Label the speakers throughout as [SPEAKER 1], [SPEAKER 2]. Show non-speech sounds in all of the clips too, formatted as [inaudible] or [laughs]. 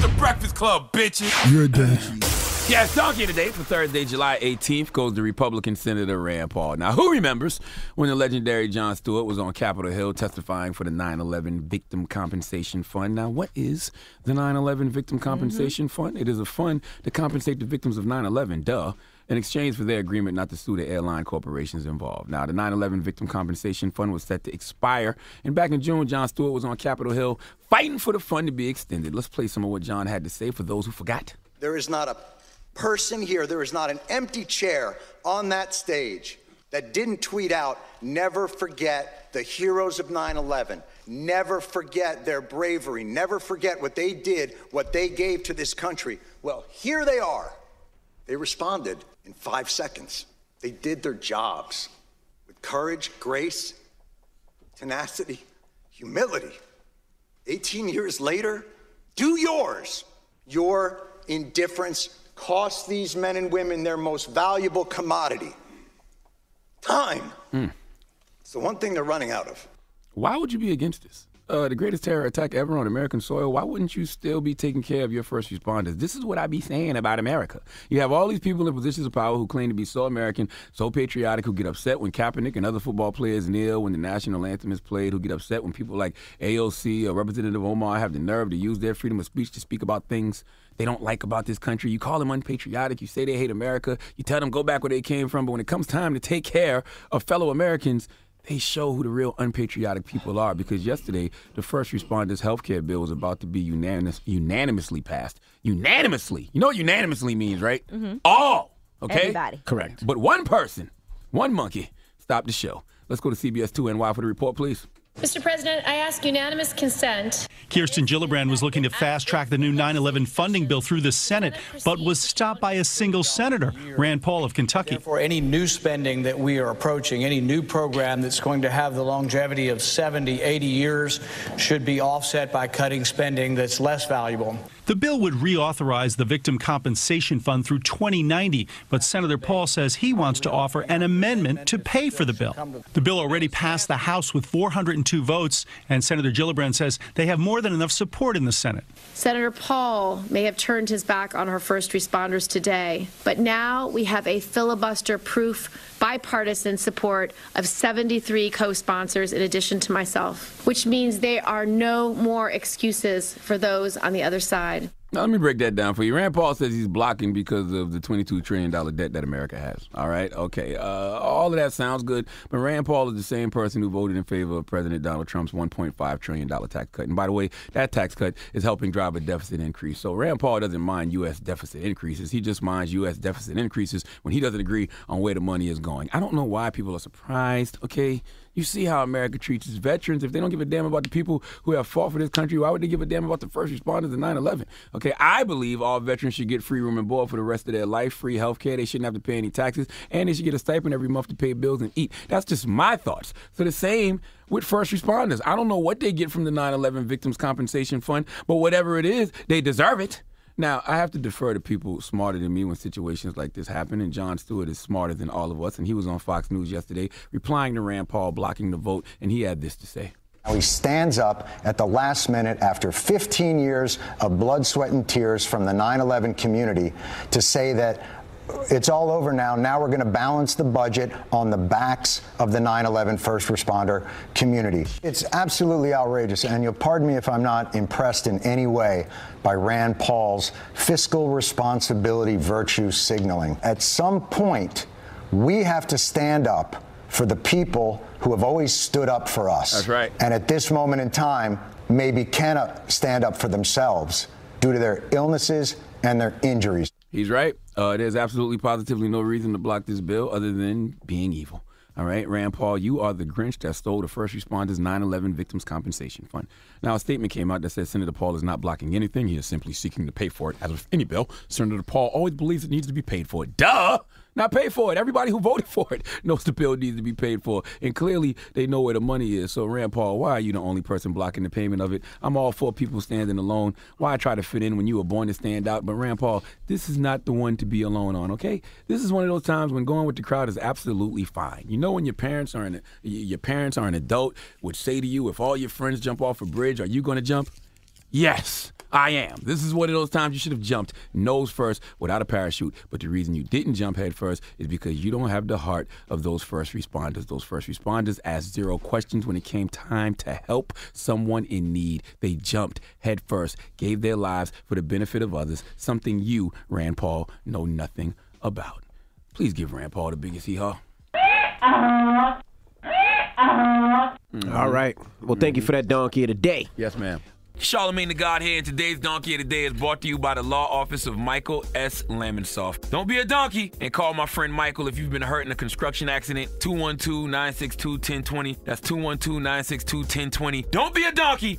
[SPEAKER 1] The Breakfast Club, bitches.
[SPEAKER 2] You're done.
[SPEAKER 1] Yeah, talking today for Thursday, July 18th, goes to Republican Senator Rand Paul. Now, who remembers when the legendary Jon Stewart was on Capitol Hill testifying for the 9 11 Victim Compensation Fund? Now, what is the 9 11 Victim Compensation mm-hmm. Fund? It is a fund to compensate the victims of 9 11, duh in exchange for their agreement not to sue the airline corporations involved. Now, the 9 11 Victim Compensation Fund was set to expire, and back in June, Jon Stewart was on Capitol Hill fighting for the fund to be extended. Let's play some of what Jon had to say for those who forgot.
[SPEAKER 3] There is not a person here, there is not an empty chair on that stage that didn't tweet out, never forget the heroes of 9 11. Never forget their bravery. Never forget what they did, what they gave to this country. Well, here they are. They responded in five seconds. They did their jobs with courage, grace, tenacity, humility. 18 years later, do yours. Your indifference cost these men and women their most valuable commodity time. Mm. It's the one thing they're running out of.
[SPEAKER 1] Why would you be against this? Uh, the greatest terror attack ever on American soil, why wouldn't you still be taking care of your first responders? This is what I be saying about America. You have all these people in positions of power who claim to be so American, so patriotic, who get upset when Kaepernick and other football players kneel when the national anthem is played, who get upset when people like AOC or Representative Omar have the nerve to use their freedom of speech to speak about things they don't like about this country. You call them unpatriotic. You say they hate America. You tell them go back where they came from. But when it comes time to take care of fellow Americans, they show who the real unpatriotic people are because yesterday the first responders health care bill was about to be unanimous, unanimously passed. Unanimously. You know what unanimously means, right?
[SPEAKER 4] Mm-hmm.
[SPEAKER 1] All. Okay?
[SPEAKER 4] Everybody.
[SPEAKER 1] Correct. But one person, one monkey, stopped the show. Let's go to CBS 2 NY for the report, please.
[SPEAKER 2] Mr. President, I ask unanimous consent.
[SPEAKER 4] Kirsten Gillibrand was looking to fast track the new 9 11 funding bill through the Senate, but was stopped by a single senator, Rand Paul of Kentucky.
[SPEAKER 5] For any new spending that we are approaching, any new program that's going to have the longevity of 70, 80 years, should be offset by cutting spending that's less valuable.
[SPEAKER 4] The bill would reauthorize the Victim Compensation Fund through 2090, but Senator Paul says he wants to offer an amendment to pay for the bill. The bill already passed the House with 402 votes, and Senator Gillibrand says they have more than enough support in the Senate.
[SPEAKER 2] Senator Paul may have turned his back on our first responders today, but now we have a filibuster proof bipartisan support of 73 co sponsors in addition to myself, which means there are no more excuses for those on the other side.
[SPEAKER 1] Now, let me break that down for you. Rand Paul says he's blocking because of the $22 trillion debt that America has. All right? Okay. Uh, all of that sounds good, but Rand Paul is the same person who voted in favor of President Donald Trump's $1.5 trillion tax cut. And by the way, that tax cut is helping drive a deficit increase. So Rand Paul doesn't mind U.S. deficit increases. He just minds U.S. deficit increases when he doesn't agree on where the money is going. I don't know why people are surprised, okay? You see how America treats its veterans. If they don't give a damn about the people who have fought for this country, why would they give a damn about the first responders of 9 11? Okay, I believe all veterans should get free room and board for the rest of their life, free health care. They shouldn't have to pay any taxes, and they should get a stipend every month to pay bills and eat. That's just my thoughts. So the same with first responders. I don't know what they get from the 9 11 Victims Compensation Fund, but whatever it is, they deserve it. Now, I have to defer to people smarter than me when situations like this happen, and Jon Stewart is smarter than all of us, and he was on Fox News yesterday replying to Rand Paul blocking the vote, and he had this to say.
[SPEAKER 6] He stands up at the last minute after 15 years of blood, sweat, and tears from the 9 11 community to say that it's all over now. Now we're going to balance the budget on the backs of the 9 11 first responder community. It's absolutely outrageous, and you'll pardon me if I'm not impressed in any way by Rand Paul's fiscal responsibility virtue signaling. At some point, we have to stand up for the people who have always stood up for us.
[SPEAKER 1] That's right.
[SPEAKER 6] And at this moment in time, maybe cannot stand up for themselves due to their illnesses and their injuries.
[SPEAKER 1] He's right. Uh, there's absolutely positively no reason to block this bill other than being evil. All right, Rand Paul, you are the Grinch that stole the first responders 9 11 Victims Compensation Fund. Now, a statement came out that says Senator Paul is not blocking anything. He is simply seeking to pay for it. As with any bill, Senator Paul always believes it needs to be paid for. Duh! Not pay for it. Everybody who voted for it [laughs] knows the bill needs to be paid for. And clearly, they know where the money is. So, Rand Paul, why are you the only person blocking the payment of it? I'm all for people standing alone. Why try to fit in when you were born to stand out? But, Rand Paul, this is not the one to be alone on, okay? This is one of those times when going with the crowd is absolutely fine. You know when your parents are an, your parents are an adult would say to you, if all your friends jump off a bridge, are you going to jump? Yes. I am. This is one of those times you should have jumped nose first without a parachute. But the reason you didn't jump head first is because you don't have the heart of those first responders. Those first responders asked zero questions when it came time to help someone in need. They jumped head first, gave their lives for the benefit of others, something you, Rand Paul, know nothing about. Please give Rand Paul the biggest hee haw.
[SPEAKER 7] All right. Well, thank you for that donkey of the day.
[SPEAKER 1] Yes, ma'am.
[SPEAKER 8] Charlemagne the God here, and today's Donkey of the Day is brought to you by the Law Office of Michael S. Lamonsoff. Don't be a donkey and call my friend Michael if you've been hurt in a construction accident. 212 962 1020. That's 212 962 1020. Don't be a donkey.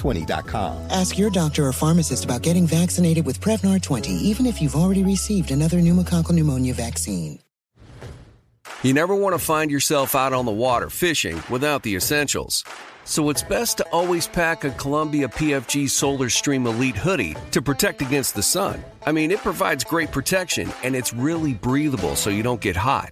[SPEAKER 9] Prevnar20.com.
[SPEAKER 10] Ask your doctor or pharmacist about getting vaccinated with Prevnar 20, even if you've already received another pneumococcal pneumonia vaccine.
[SPEAKER 11] You never want to find yourself out on the water fishing without the essentials. So it's best to always pack a Columbia PFG Solar Stream Elite hoodie to protect against the sun. I mean, it provides great protection and it's really breathable so you don't get hot.